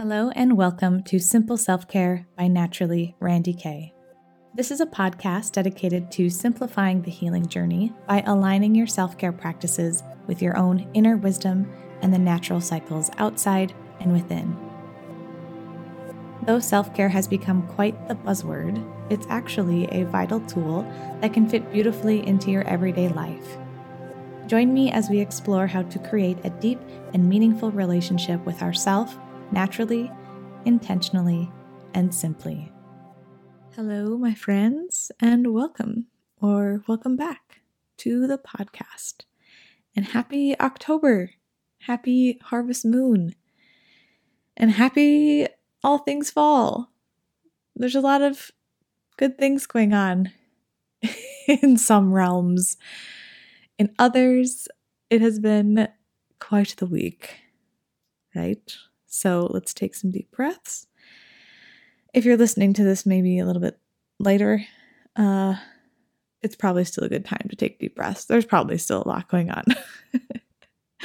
Hello, and welcome to Simple Self Care by Naturally Randy Kay. This is a podcast dedicated to simplifying the healing journey by aligning your self care practices with your own inner wisdom and the natural cycles outside and within. Though self care has become quite the buzzword, it's actually a vital tool that can fit beautifully into your everyday life. Join me as we explore how to create a deep and meaningful relationship with ourself naturally, intentionally, and simply. Hello, my friends, and welcome or welcome back to the podcast. And happy October, happy harvest moon, and happy all things fall. There's a lot of good things going on in some realms. In others, it has been quite the week, right? So let's take some deep breaths. If you're listening to this maybe a little bit later, uh, it's probably still a good time to take deep breaths. There's probably still a lot going on.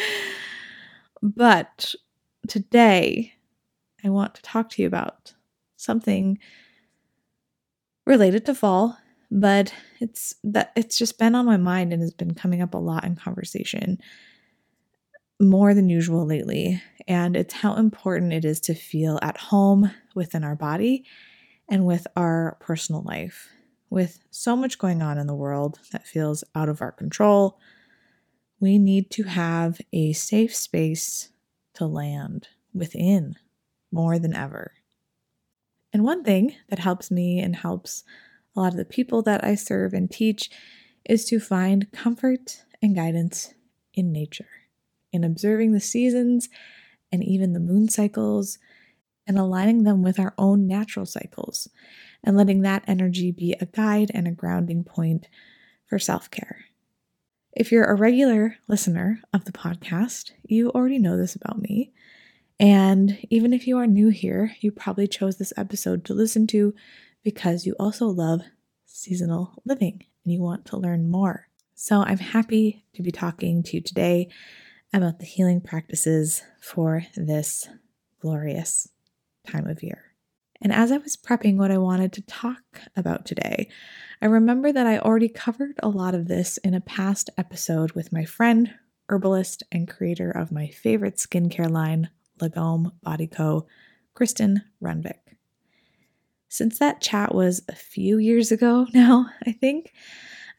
but today, I want to talk to you about something related to fall, but it's that it's just been on my mind and has been coming up a lot in conversation more than usual lately, and it's how important it is to feel at home within our body and with our personal life. With so much going on in the world that feels out of our control, we need to have a safe space to land within more than ever. And one thing that helps me and helps a lot of the people that I serve and teach is to find comfort and guidance in nature in observing the seasons and even the moon cycles and aligning them with our own natural cycles and letting that energy be a guide and a grounding point for self care. If you're a regular listener of the podcast, you already know this about me. And even if you are new here, you probably chose this episode to listen to because you also love seasonal living and you want to learn more. So I'm happy to be talking to you today about the healing practices for this glorious time of year. And as I was prepping what I wanted to talk about today, I remember that I already covered a lot of this in a past episode with my friend, herbalist, and creator of my favorite skincare line, Lagome Body Co., Kristen Runvik. Since that chat was a few years ago now, I think,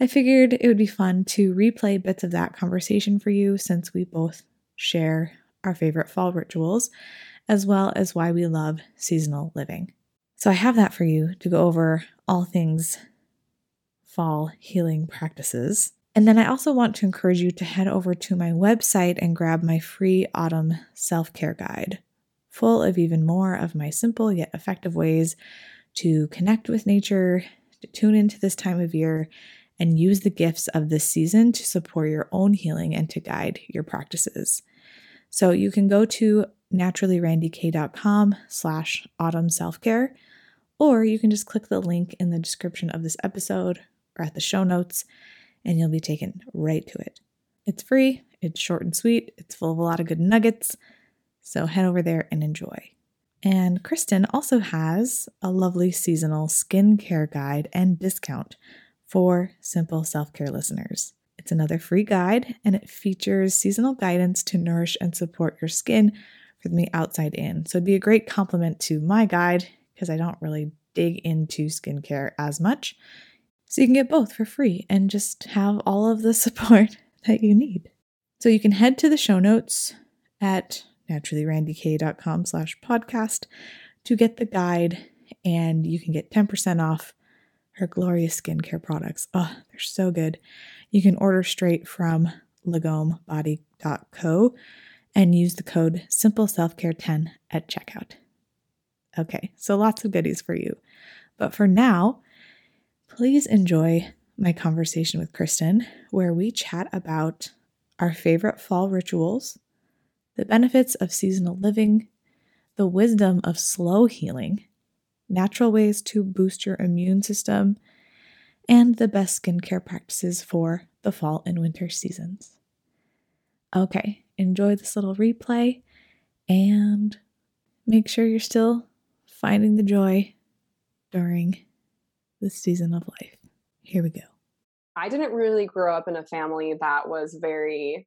I figured it would be fun to replay bits of that conversation for you since we both share our favorite fall rituals, as well as why we love seasonal living. So I have that for you to go over all things fall healing practices. And then I also want to encourage you to head over to my website and grab my free autumn self care guide, full of even more of my simple yet effective ways to connect with nature, to tune into this time of year, and use the gifts of this season to support your own healing and to guide your practices. So you can go to naturallyrandykay.com slash autumn self-care, or you can just click the link in the description of this episode or at the show notes, and you'll be taken right to it. It's free, it's short and sweet, it's full of a lot of good nuggets, so head over there and enjoy. And Kristen also has a lovely seasonal skincare guide and discount for simple self care listeners. It's another free guide and it features seasonal guidance to nourish and support your skin from the outside in. So it'd be a great complement to my guide because I don't really dig into skincare as much. So you can get both for free and just have all of the support that you need. So you can head to the show notes at naturallyrandykay.com slash podcast to get the guide and you can get 10% off her glorious skincare products. Oh, they're so good. You can order straight from lagomebody.co and use the code Simple Self Care 10 at checkout. Okay, so lots of goodies for you. But for now, please enjoy my conversation with Kristen, where we chat about our favorite fall rituals, the benefits of seasonal living, the wisdom of slow healing, natural ways to boost your immune system, and the best skincare practices for the fall and winter seasons. Okay, enjoy this little replay and make sure you're still finding the joy during this season of life. Here we go. I didn't really grow up in a family that was very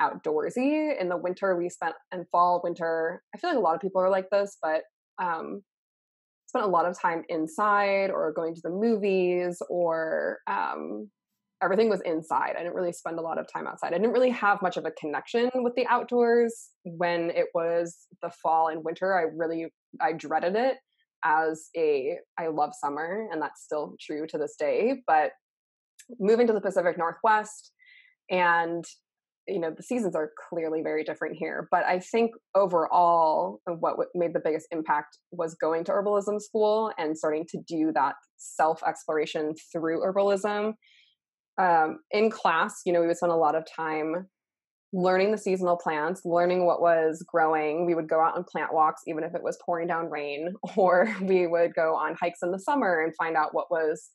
outdoorsy. In the winter, we spent and fall, winter. I feel like a lot of people are like this, but um, spent a lot of time inside or going to the movies or um, everything was inside. I didn't really spend a lot of time outside. I didn't really have much of a connection with the outdoors when it was the fall and winter. I really I dreaded it as a I love summer and that's still true to this day, but moving to the Pacific Northwest and you know the seasons are clearly very different here but i think overall what made the biggest impact was going to herbalism school and starting to do that self exploration through herbalism um, in class, you know, we would spend a lot of time learning the seasonal plants, learning what was growing. We would go out on plant walks, even if it was pouring down rain, or we would go on hikes in the summer and find out what was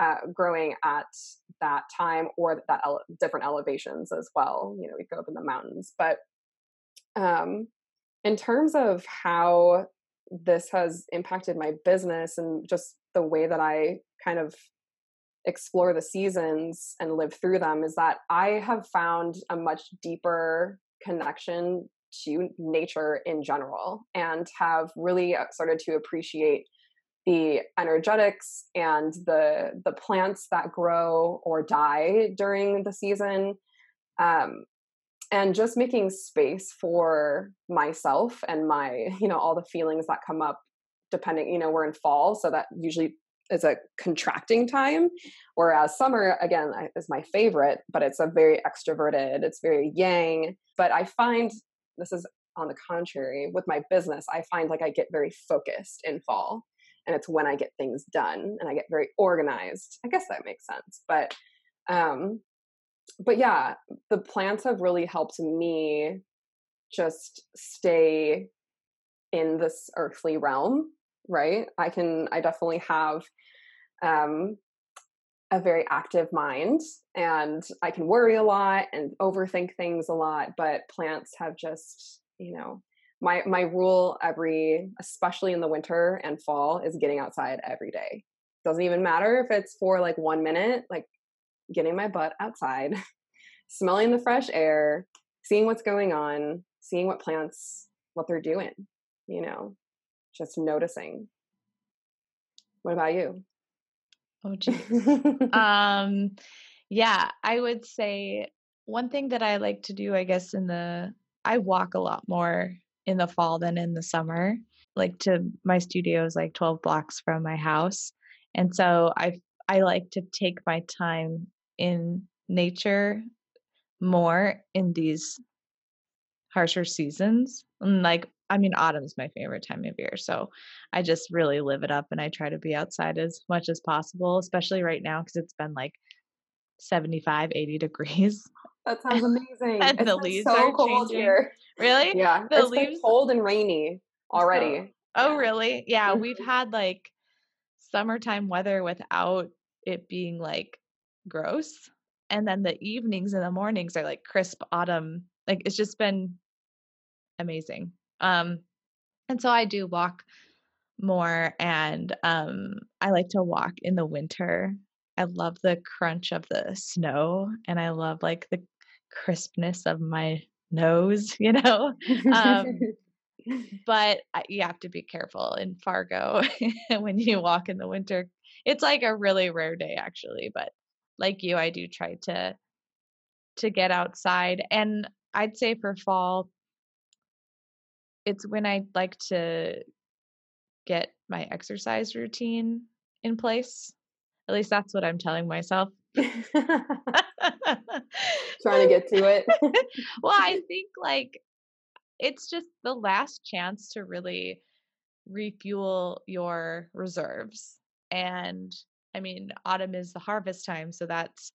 uh, growing at that time or that ele- different elevations as well. You know, we'd go up in the mountains. But um, in terms of how this has impacted my business and just the way that I kind of explore the seasons and live through them is that I have found a much deeper connection to nature in general and have really uh, started to appreciate the energetics and the the plants that grow or die during the season um, and just making space for myself and my you know all the feelings that come up depending you know we're in fall so that usually is a contracting time whereas summer again is my favorite but it's a very extroverted it's very yang. But i find this is on the contrary with my business i find like i get very focused in fall and it's when i get things done and i get very organized. I guess that makes sense but um but yeah the plants have really helped me just stay in this earthly realm right? I can i definitely have um, a very active mind and I can worry a lot and overthink things a lot, but plants have just, you know, my my rule every especially in the winter and fall is getting outside every day. Doesn't even matter if it's for like 1 minute, like getting my butt outside, smelling the fresh air, seeing what's going on, seeing what plants what they're doing, you know, just noticing. What about you? Oh, geez. um, yeah, I would say one thing that I like to do, I guess, in the I walk a lot more in the fall than in the summer. Like to my studio is like 12 blocks from my house. And so I I like to take my time in nature more in these harsher seasons. And like I mean, autumn's my favorite time of year. So I just really live it up and I try to be outside as much as possible, especially right now because it's been like 75, 80 degrees. That sounds amazing. and the leaves so are cold changing. here. Really? Yeah. The it's leaves cold and rainy already. Oh, oh really? Yeah. Mm-hmm. We've had like summertime weather without it being like gross. And then the evenings and the mornings are like crisp autumn. Like it's just been amazing. Um, and so I do walk more and um, I like to walk in the winter. I love the crunch of the snow and I love like the crispness of my nose, you know. Um, but you have to be careful in Fargo when you walk in the winter. It's like a really rare day actually, but like you I do try to to get outside and I'd say for fall it's when I like to get my exercise routine in place. At least that's what I'm telling myself. Trying to get to it. well, I think like it's just the last chance to really refuel your reserves. And I mean, autumn is the harvest time, so that's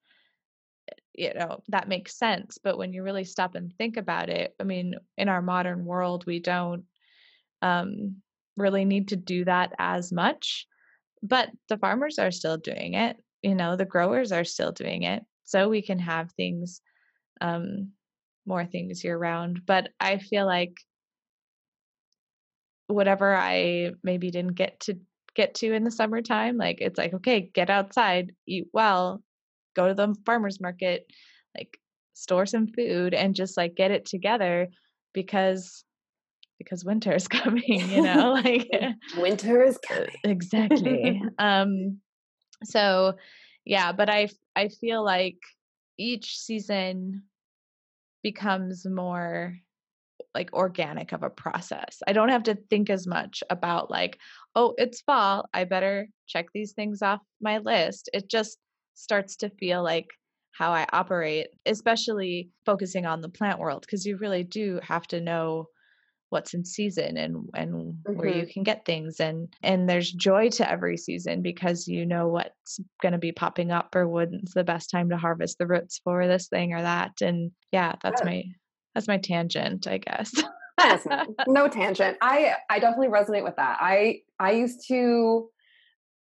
you know that makes sense but when you really stop and think about it i mean in our modern world we don't um, really need to do that as much but the farmers are still doing it you know the growers are still doing it so we can have things um, more things year round but i feel like whatever I maybe didn't get to get to in the summertime. Like it's like, okay, get outside, eat well, go to the farmer's market, like store some food and just like get it together because because winter is coming, you know, like winter is coming. exactly. um so yeah, but I I feel like each season becomes more like organic of a process. I don't have to think as much about like, oh, it's fall. I better check these things off my list. It just starts to feel like how I operate, especially focusing on the plant world, because you really do have to know what's in season and and mm-hmm. where you mm-hmm. can get things and and there's joy to every season because you know what's going to be popping up or when's the best time to harvest the roots for this thing or that and yeah that's yeah. my that's my tangent i guess no tangent i i definitely resonate with that i i used to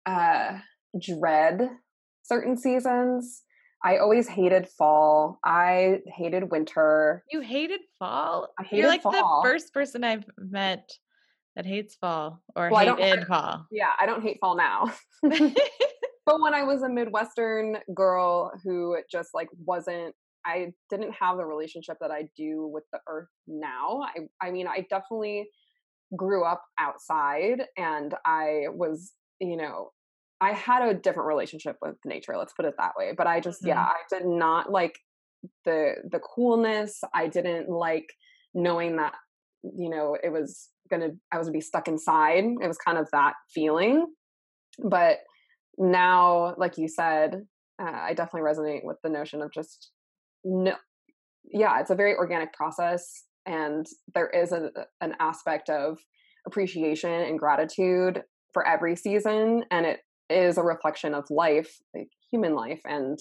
uh dread certain seasons I always hated fall. I hated winter. You hated fall? I hated You're like fall. the first person I've met that hates fall or well, hated fall. Yeah, I don't hate fall now. but when I was a Midwestern girl who just like wasn't I didn't have the relationship that I do with the earth now. I I mean, I definitely grew up outside and I was, you know, I had a different relationship with nature, let's put it that way. But I just, mm-hmm. yeah, I did not like the the coolness. I didn't like knowing that, you know, it was gonna I was gonna be stuck inside. It was kind of that feeling. But now, like you said, uh, I definitely resonate with the notion of just no yeah, it's a very organic process and there is a, an aspect of appreciation and gratitude for every season and it is a reflection of life, like human life and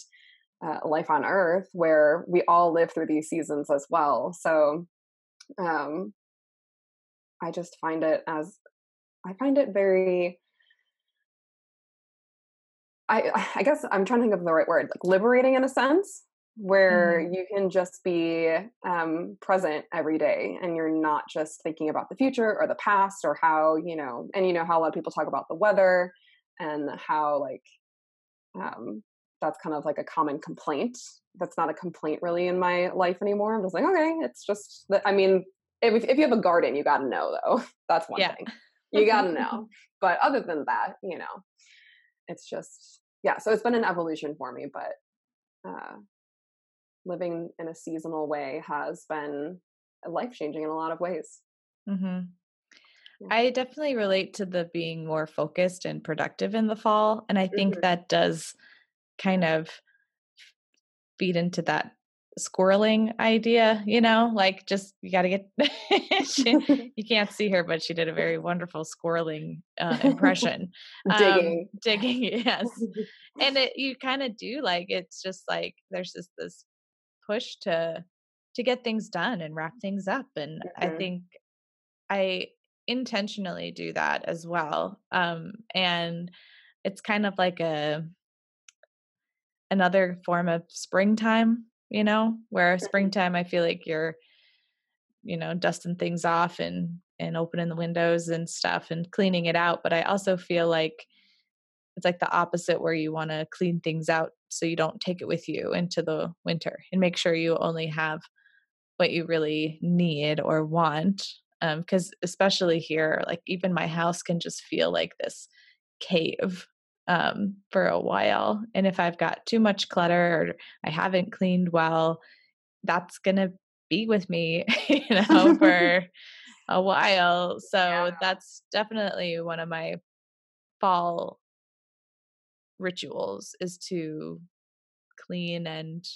uh, life on earth, where we all live through these seasons as well. So um, I just find it as, I find it very, I, I guess I'm trying to think of the right word, like liberating in a sense, where mm-hmm. you can just be um, present every day and you're not just thinking about the future or the past or how, you know, and you know how a lot of people talk about the weather and how like um, that's kind of like a common complaint. That's not a complaint really in my life anymore. I'm just like, okay, it's just that. I mean, if if you have a garden, you got to know though. That's one yeah. thing. You got to know. but other than that, you know, it's just yeah. So it's been an evolution for me, but uh, living in a seasonal way has been life changing in a lot of ways. Mm-hmm. I definitely relate to the being more focused and productive in the fall. And I think mm-hmm. that does kind of feed into that squirreling idea, you know, like just you got to get, she, you can't see her, but she did a very wonderful squirreling uh, impression. digging. Um, digging, yes. and it, you kind of do like, it's just like there's just this push to, to get things done and wrap things up. And mm-hmm. I think I intentionally do that as well. Um, and it's kind of like a another form of springtime, you know, where mm-hmm. springtime I feel like you're, you know, dusting things off and and opening the windows and stuff and cleaning it out. But I also feel like it's like the opposite where you want to clean things out so you don't take it with you into the winter and make sure you only have what you really need or want because um, especially here like even my house can just feel like this cave um, for a while and if i've got too much clutter or i haven't cleaned well that's gonna be with me you know for a while so yeah. that's definitely one of my fall rituals is to clean and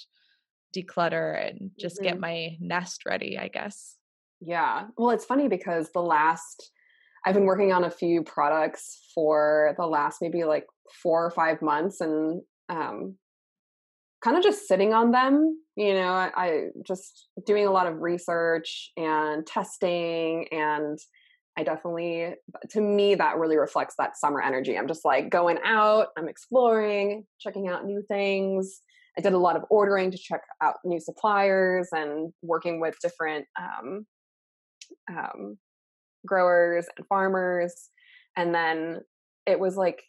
declutter and just mm-hmm. get my nest ready i guess yeah. Well, it's funny because the last, I've been working on a few products for the last maybe like four or five months and um, kind of just sitting on them. You know, I, I just doing a lot of research and testing and I definitely, to me, that really reflects that summer energy. I'm just like going out, I'm exploring, checking out new things. I did a lot of ordering to check out new suppliers and working with different um, um, growers and farmers. And then it was like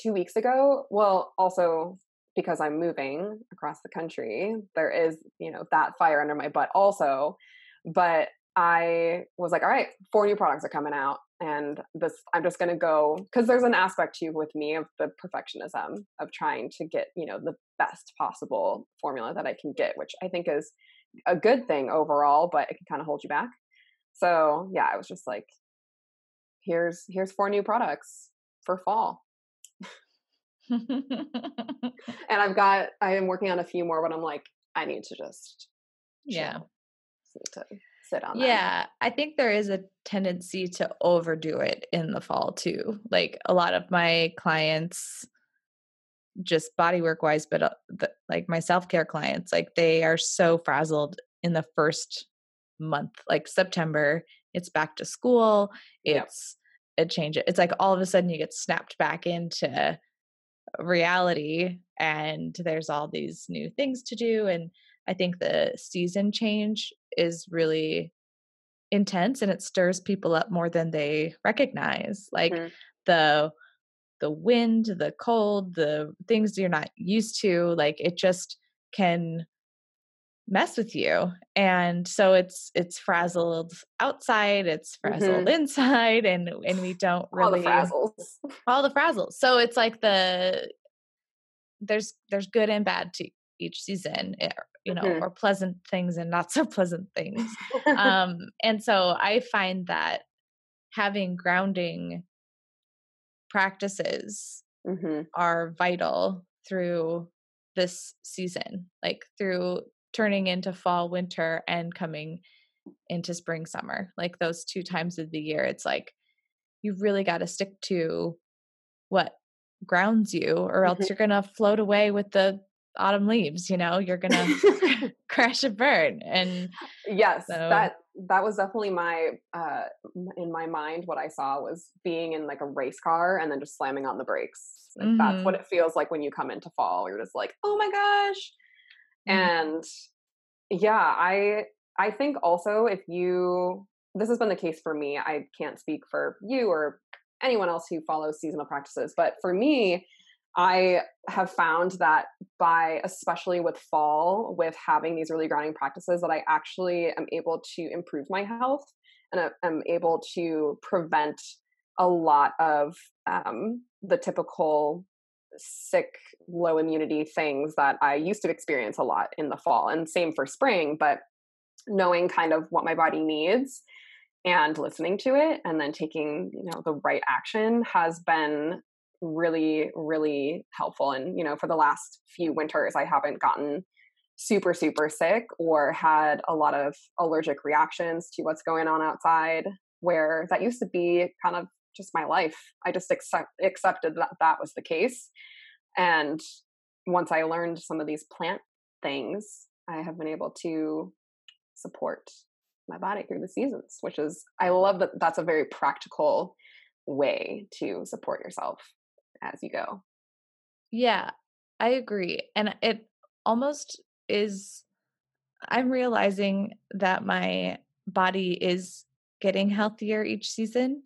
two weeks ago. Well, also because I'm moving across the country, there is, you know, that fire under my butt also. But I was like, all right, four new products are coming out. And this, I'm just going to go because there's an aspect too with me of the perfectionism of trying to get, you know, the best possible formula that I can get, which I think is a good thing overall, but it can kind of hold you back. So yeah, I was just like, here's here's four new products for fall. and I've got I am working on a few more, but I'm like, I need to just yeah. Need to sit on yeah i think there is a tendency to overdo it in the fall too like a lot of my clients just body work wise but uh, the, like my self-care clients like they are so frazzled in the first month like september it's back to school it's yep. a change it's like all of a sudden you get snapped back into reality and there's all these new things to do and i think the season change is really intense and it stirs people up more than they recognize like mm-hmm. the the wind the cold the things you're not used to like it just can mess with you and so it's it's frazzled outside it's frazzled mm-hmm. inside and and we don't really all the frazzles all the frazzles so it's like the there's there's good and bad to each season eh, you know mm-hmm. or pleasant things and not so pleasant things um and so i find that having grounding practices mm-hmm. are vital through this season like through turning into fall winter and coming into spring summer like those two times of the year it's like you've really got to stick to what grounds you or else mm-hmm. you're going to float away with the autumn leaves you know you're gonna crash and burn and yes so. that that was definitely my uh in my mind what i saw was being in like a race car and then just slamming on the brakes like, mm-hmm. that's what mm-hmm. it feels like when you come into fall you're just like oh my gosh mm-hmm. And yeah i i think also if you this has been the case for me i can't speak for you or anyone else who follows seasonal practices but for me I have found that by, especially with fall, with having these really grounding practices, that I actually am able to improve my health and I'm able to prevent a lot of um, the typical sick, low immunity things that I used to experience a lot in the fall. And same for spring, but knowing kind of what my body needs and listening to it and then taking you know the right action has been really really helpful and you know for the last few winters i haven't gotten super super sick or had a lot of allergic reactions to what's going on outside where that used to be kind of just my life i just accept, accepted that that was the case and once i learned some of these plant things i have been able to support my body through the seasons which is i love that that's a very practical way to support yourself as you go. Yeah, I agree. And it almost is, I'm realizing that my body is getting healthier each season,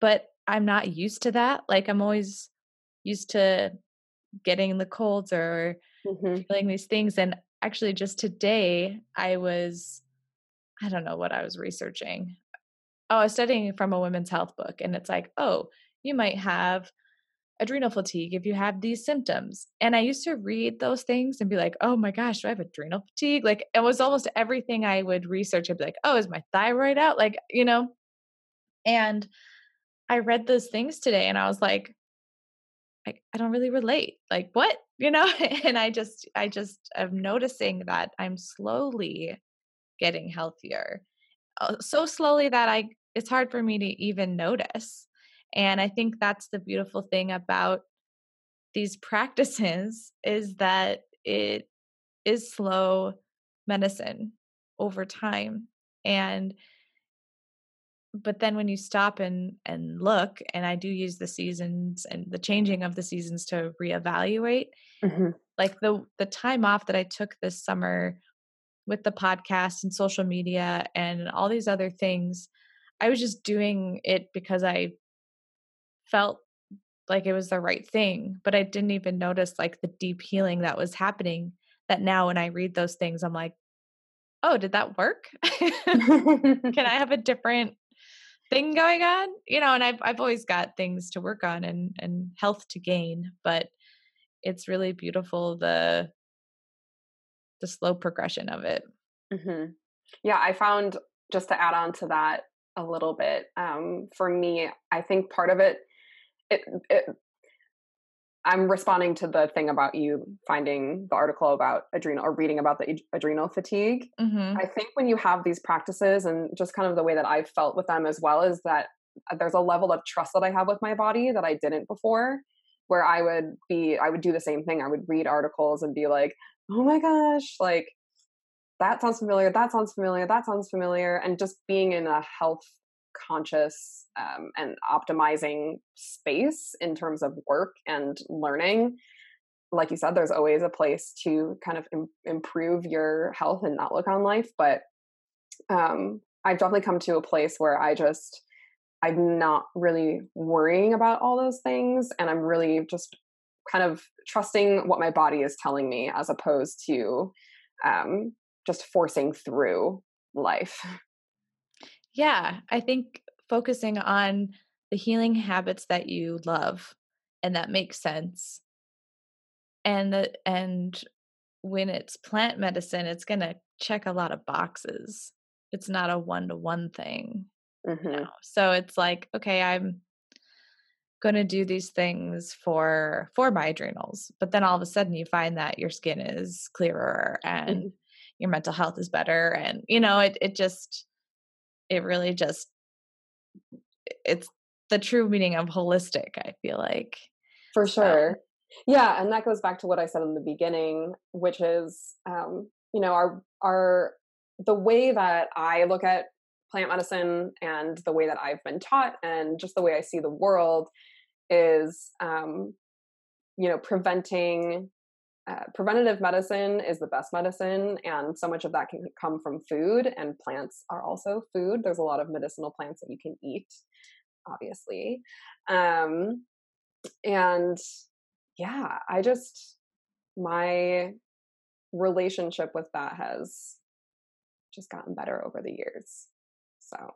but I'm not used to that. Like, I'm always used to getting the colds or mm-hmm. feeling these things. And actually, just today, I was, I don't know what I was researching. Oh, I was studying from a women's health book, and it's like, oh, you might have adrenal fatigue if you have these symptoms. And I used to read those things and be like, oh my gosh, do I have adrenal fatigue? Like it was almost everything I would research. I'd be like, oh, is my thyroid out? Like, you know, and I read those things today and I was like, I, I don't really relate. Like, what? You know? and I just, I just am noticing that I'm slowly getting healthier. Uh, so slowly that I, it's hard for me to even notice. And I think that's the beautiful thing about these practices is that it is slow medicine over time. And but then when you stop and and look and i do use the seasons and the changing of the seasons to reevaluate mm-hmm. like the the time off that i took this summer with the podcast and social media and all these other things I was just doing it because I felt like it was the right thing, but I didn't even notice like the deep healing that was happening. That now when I read those things, I'm like, oh, did that work? Can I have a different thing going on? You know, and I've I've always got things to work on and and health to gain, but it's really beautiful the the slow progression of it. Mm-hmm. Yeah, I found just to add on to that a little bit. Um, for me, I think part of it, it, it I'm responding to the thing about you finding the article about adrenal or reading about the adrenal fatigue. Mm-hmm. I think when you have these practices and just kind of the way that I've felt with them as well is that uh, there's a level of trust that I have with my body that I didn't before, where I would be, I would do the same thing. I would read articles and be like, oh my gosh, like that sounds familiar, that sounds familiar, that sounds familiar. And just being in a health conscious um, and optimizing space in terms of work and learning like you said there's always a place to kind of Im- improve your health and outlook on life but um, i've definitely come to a place where i just i'm not really worrying about all those things and i'm really just kind of trusting what my body is telling me as opposed to um, just forcing through life yeah, I think focusing on the healing habits that you love and that makes sense. And the and when it's plant medicine, it's going to check a lot of boxes. It's not a one to one thing. Mm-hmm. So it's like, okay, I'm going to do these things for for my adrenals, but then all of a sudden you find that your skin is clearer and mm-hmm. your mental health is better and you know, it it just it really just it's the true meaning of holistic i feel like for sure. Yeah and that goes back to what i said in the beginning which is um you know our our the way that i look at plant medicine and the way that i've been taught and just the way i see the world is um you know preventing uh, preventative medicine is the best medicine, and so much of that can come from food, and plants are also food. There's a lot of medicinal plants that you can eat, obviously. Um, and yeah, I just, my relationship with that has just gotten better over the years. So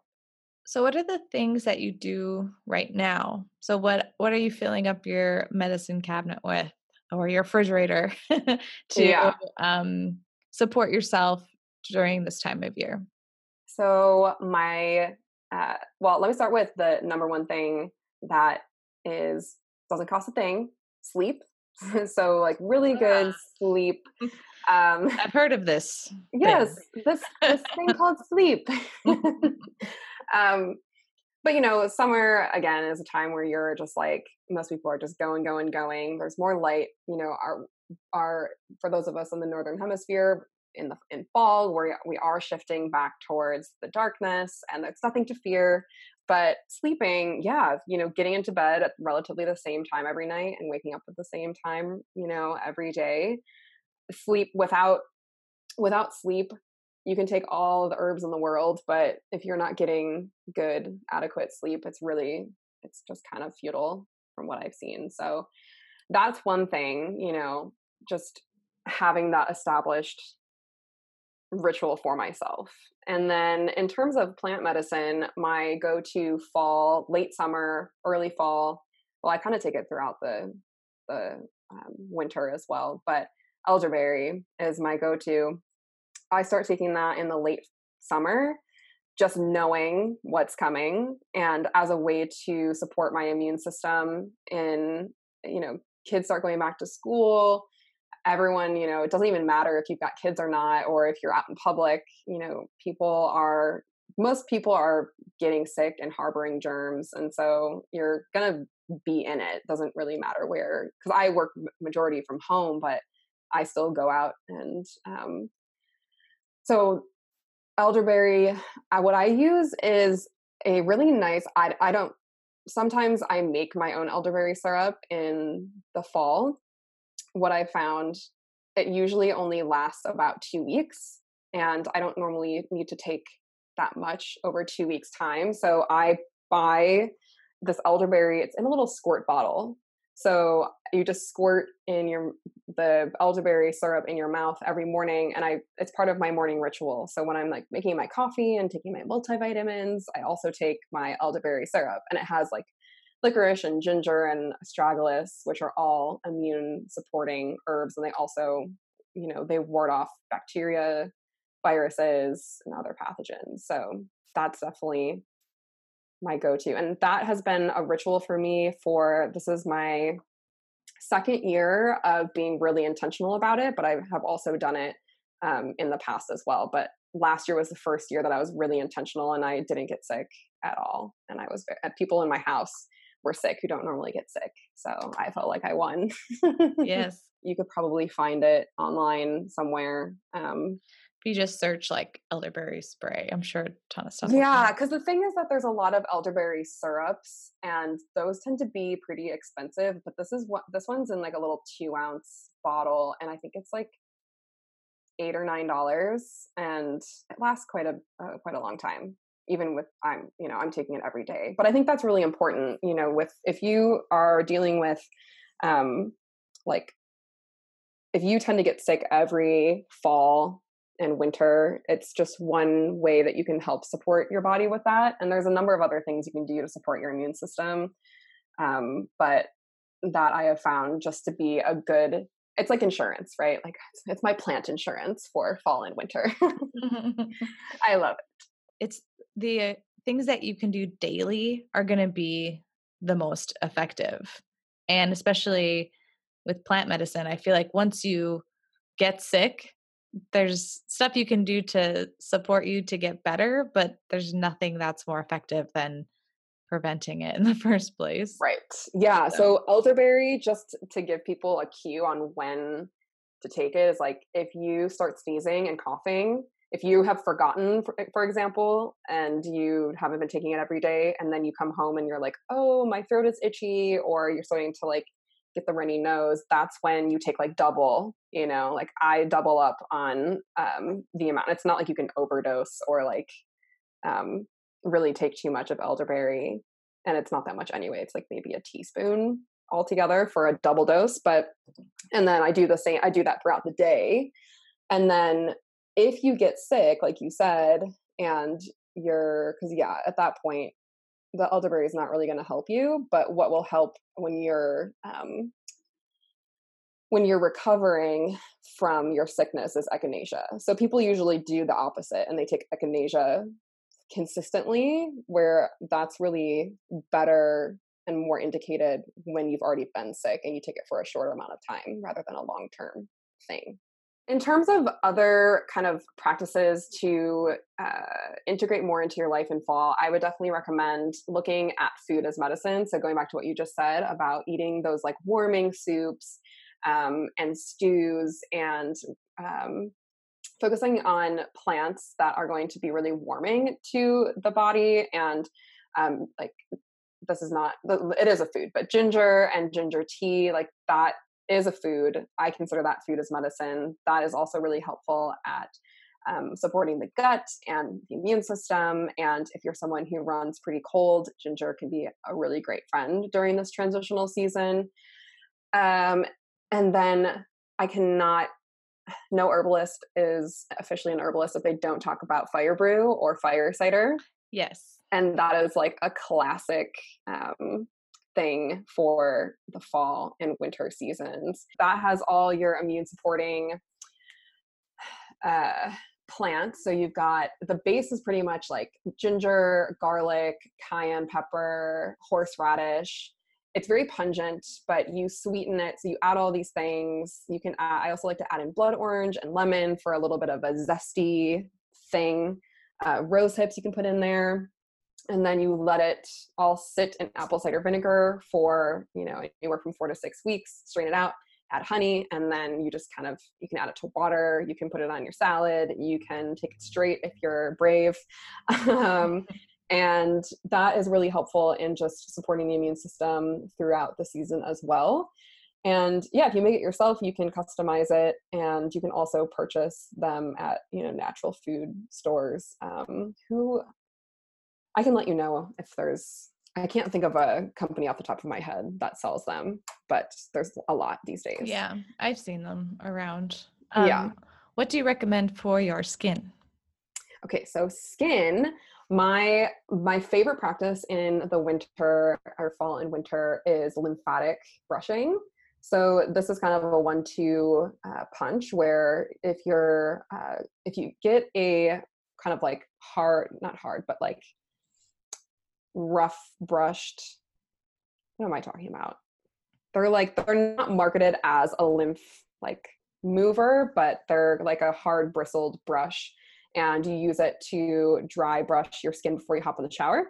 so what are the things that you do right now? So what what are you filling up your medicine cabinet with? Or your refrigerator to yeah. um, support yourself during this time of year? So my uh, well, let me start with the number one thing that is doesn't cost a thing: sleep. so like really good yeah. sleep. Um, I've heard of this. Yes, thing. this this thing called sleep. um, but you know, summer again is a time where you're just like most people are just going, going, going. There's more light. You know, our our for those of us in the northern hemisphere in the in fall, where we are shifting back towards the darkness, and there's nothing to fear. But sleeping, yeah, you know, getting into bed at relatively the same time every night and waking up at the same time, you know, every day. Sleep without without sleep you can take all the herbs in the world but if you're not getting good adequate sleep it's really it's just kind of futile from what i've seen. So that's one thing you know just having that established ritual for myself. And then in terms of plant medicine my go-to fall late summer early fall well i kind of take it throughout the the um, winter as well but elderberry is my go-to I start taking that in the late summer, just knowing what's coming and as a way to support my immune system in, you know, kids start going back to school. Everyone, you know, it doesn't even matter if you've got kids or not, or if you're out in public, you know, people are, most people are getting sick and harboring germs. And so you're going to be in it. Doesn't really matter where, because I work majority from home, but I still go out and um, so elderberry, uh, what I use is a really nice. I I don't. Sometimes I make my own elderberry syrup in the fall. What I found, it usually only lasts about two weeks, and I don't normally need to take that much over two weeks time so i buy this elderberry it's in a little squirt bottle so you just squirt in your the elderberry syrup in your mouth every morning and I it's part of my morning ritual. So when I'm like making my coffee and taking my multivitamins, I also take my elderberry syrup and it has like licorice and ginger and astragalus, which are all immune supporting herbs and they also, you know, they ward off bacteria, viruses and other pathogens. So that's definitely my go-to and that has been a ritual for me for this is my second year of being really intentional about it but i have also done it um, in the past as well but last year was the first year that i was really intentional and i didn't get sick at all and i was uh, people in my house were sick who don't normally get sick so i felt like i won. Yes. You could probably find it online somewhere um, if you just search like elderberry spray, I'm sure a ton of stuff. Yeah, because the thing is that there's a lot of elderberry syrups, and those tend to be pretty expensive. But this is what this one's in like a little two ounce bottle, and I think it's like eight or nine dollars, and it lasts quite a uh, quite a long time. Even with I'm you know I'm taking it every day, but I think that's really important. You know, with if you are dealing with um like if you tend to get sick every fall and winter. It's just one way that you can help support your body with that. And there's a number of other things you can do to support your immune system. Um, but that I have found just to be a good it's like insurance, right? Like it's, it's my plant insurance for fall and winter. I love it. It's the things that you can do daily are going to be the most effective. And especially with plant medicine, I feel like once you get sick, there's stuff you can do to support you to get better, but there's nothing that's more effective than preventing it in the first place. Right. Yeah. So, so elderberry, just to give people a cue on when to take it, is like if you start sneezing and coughing, if you have forgotten, for, eh, for, example, and you haven't been taking it every day, and then you come home and you're like, oh, my throat is itchy, or you're starting to like get the runny nose, that's when you take like double, you know, like I double up on um, the amount. It's not like you can overdose or like um, really take too much of elderberry. And it's not that much anyway. It's like maybe a teaspoon altogether for a double dose. But, and then I do the same, I do that throughout the day. And then if you get sick, like you said, and you're, because yeah, at that point, the elderberry is not really going to help you but what will help when you're um, when you're recovering from your sickness is echinacea. So people usually do the opposite and they take echinacea consistently where that's really better and more indicated when you've already been sick and you take it for a shorter amount of time rather than a long term thing in terms of other kind of practices to uh, integrate more into your life in fall, I would definitely recommend looking at food as medicine. So, going back to what you just said about eating those like warming soups um, and stews and um, focusing on plants that are going to be really warming to the body and um, like this is not it is a food but ginger and ginger tea like that is a food. I consider that food as medicine. That is also really helpful at um, supporting the gut and the immune system. And if you're someone who runs pretty cold, ginger can be a really great friend during this transitional season. Um, and then I cannot, no herbalist is officially an herbalist if they don't talk about fire brew or fire cider. Yes. And that is like a classic um, thing for the fall and winter seasons. That has all your immune supporting uh, plants. So you've got the base is pretty much like ginger, garlic, cayenne pepper, horseradish. It's very pungent, but you sweeten it. So you add all these things. You can add, I also like to add in blood orange and lemon for a little bit of a zesty thing. Uh, rose hips you can put in there and then you let it all sit in apple cider vinegar for you know anywhere from four to six weeks strain it out add honey and then you just kind of you can add it to water you can put it on your salad you can take it straight if you're brave. Um, and that is really helpful in just supporting the immune system throughout the season as well. And yeah if you make it yourself you can customize it and you can also purchase them at you know natural food stores. Um, who i can let you know if there's i can't think of a company off the top of my head that sells them but there's a lot these days. Yeah i've seen them around. Um, yeah what do you recommend for your skin? Okay so skin my my favorite practice in the winter or fall and winter is lymphatic brushing. So this is kind of a one-two uh, punch where if you're uh, if you get a kind of like hard, not hard, but like rough brushed. What am I talking about? They're like they're not marketed as a lymph like mover, but they're like a hard bristled brush, and you use it to dry brush your skin before you hop in the shower.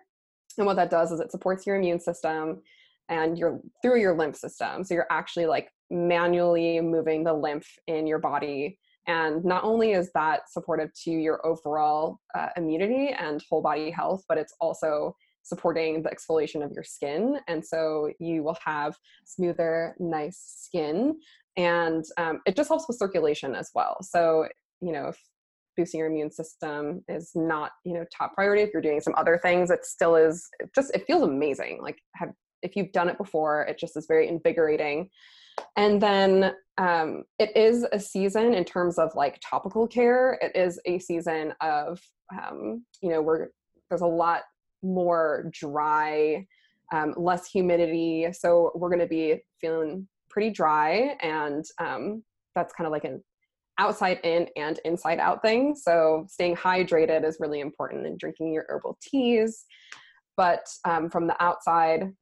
And what that does is it supports your immune system and you're through your lymph system. So you're actually like manually moving the lymph in your body. And not only is that supportive to your overall uh, immunity and whole body health, but it's also supporting the exfoliation of your skin. And so you will have smoother, nice skin. And um, it just helps with circulation as well. So, you know, if boosting your immune system is not, you know, top priority, if you're doing some other things, it still is it just, it feels amazing. Like, have, if you've done it before, it just is very invigorating. And then um, it is a season in terms of like topical care. It is a season of, um, you know, we're, there's a lot more dry, um, less humidity. So we're going to be feeling pretty dry. And um, that's kind of like an outside in and inside out thing. So staying hydrated is really important and drinking your herbal teas. But um, from the outside,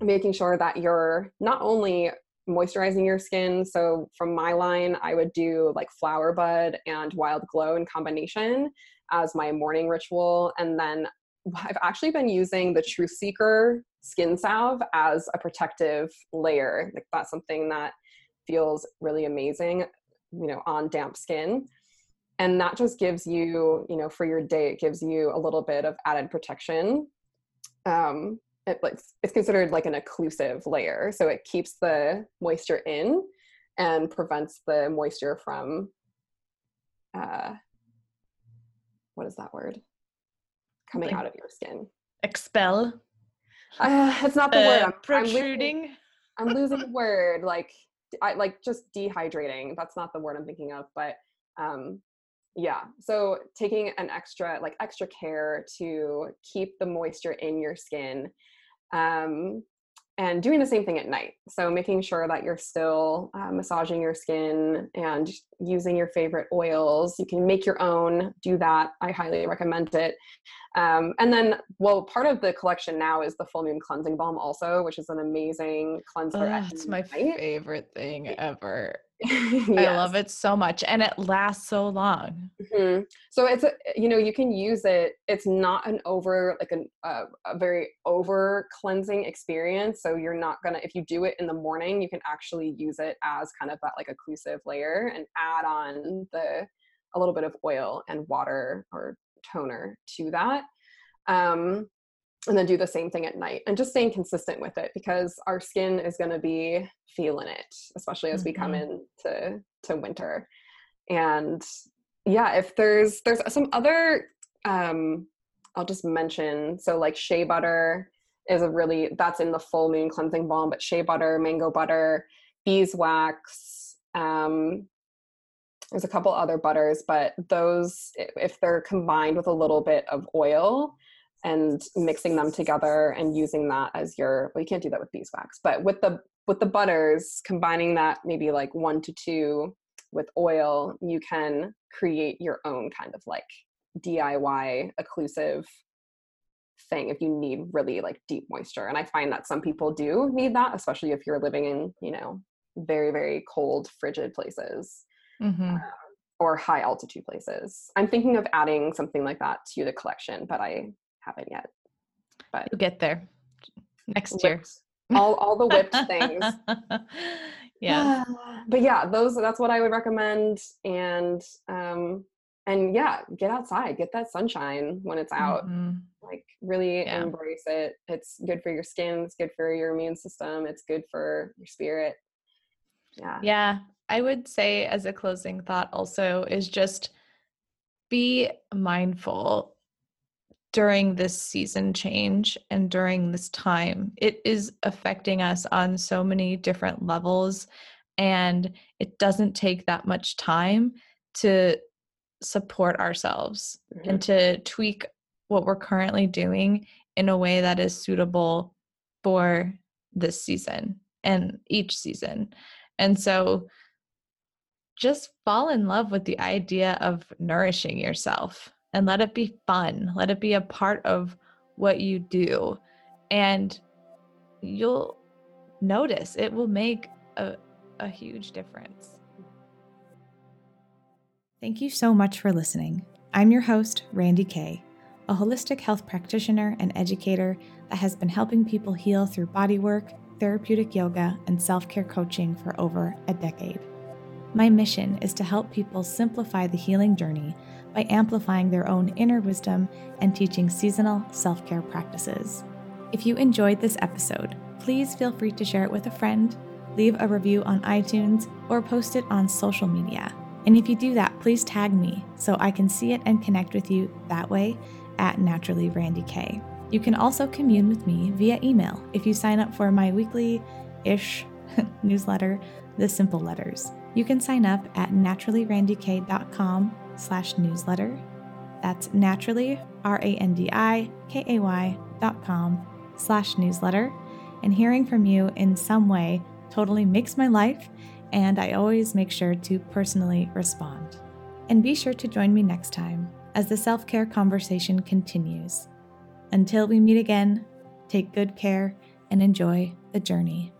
making sure that you're not only moisturizing your skin. So from my line, I would do like flower bud and wild glow in combination as my morning ritual. And then I've actually been using the Truth Seeker skin salve as a protective layer. Like that's something that feels really amazing, you know, on damp skin. And that just gives you, you know, for your day, it gives you a little bit of added protection. Um, it, it's, it's considered like an occlusive layer. So it keeps the moisture in and prevents the moisture from, uh, what is that word? Coming like out of your skin. Expel. Uh, it's not the uh, word. I'm, protruding. I'm losing, I'm losing the word. Like, I like just dehydrating. That's not the word I'm thinking of, but um, yeah so taking an extra like extra care to keep the moisture in your skin um, and doing the same thing at night. So making sure that you're still uh, massaging your skin and using your favorite oils. You can make your own do that. I highly recommend it. Um, and then well part of the collection now is the full moon cleansing balm also which is an amazing cleanser oh, it's my night. favorite thing ever yes. I love it so much and it lasts so long. Mm-hmm. So it's a, you know you can use it. It's not an over like an, uh, a very over cleansing experience. So you're not gonna if you do it in the morning, you can actually use it as kind of that like occlusive layer and add on the a little bit of oil and water or toner to that. Um, and then do the same thing at night and just staying consistent with it because our skin is going to be feeling it especially as mm-hmm. we come mm-hmm. into to winter and yeah if there's there's some other um i'll just mention so like shea butter is a really that's in the full moon cleansing balm but shea butter mango butter beeswax um there's a couple other butters but those if they're combined with a little bit of oil and mixing them together and using that as your well you can't do that with beeswax but with the with the butters combining that maybe like one to two with oil you can create your own kind of like diy occlusive thing if you need really like deep moisture and i find that some people do need that especially if you're living in you know very very cold frigid places mm-hmm. uh, or high altitude places i'm thinking of adding something like that to the collection but i haven't yet. But you'll get there next year. all all the whipped things. yeah. but yeah, those that's what I would recommend. And um and yeah, get outside, get that sunshine when it's out. Mm-hmm. Like really yeah. embrace it. It's good for your skin, it's good for your immune system, it's good for your spirit. Yeah. Yeah. I would say, as a closing thought, also is just be mindful during this season change and during this time. It is affecting us on so many different levels, and it doesn't take that much time to support ourselves mm-hmm. and to tweak what we're currently doing in a way that is suitable for this season and each season. And so just fall in love with the idea of nourishing yourself and let it be fun. Let it be a part of what you do. And you'll notice it will make a, a huge difference. Thank you so much for listening. I'm your host, Randi Kay, a holistic health practitioner and educator that has been helping people heal through bodywork, therapeutic yoga, and self care coaching for over a decade. My mission is to help people simplify the healing journey by amplifying their own inner wisdom and teaching seasonal self care practices. If you enjoyed this episode, please feel free to share it with a friend, leave a review on iTunes, or post it on social media. And if you do that, please tag me so I can see it and connect with you that way at Naturally Randi Kay. You can also commune with me via email if you sign up for my weekly ish newsletter, The Simple Letters. You can sign up at naturallyrandikay.com slash newsletter. That's naturally, R-A-N-D-I-K-A-Y dot com slash newsletter. And hearing from you in some way totally makes my life, and I always make sure to personally respond. And be sure to join me next time as the self care conversation continues. Until we meet again, take good care and enjoy the journey.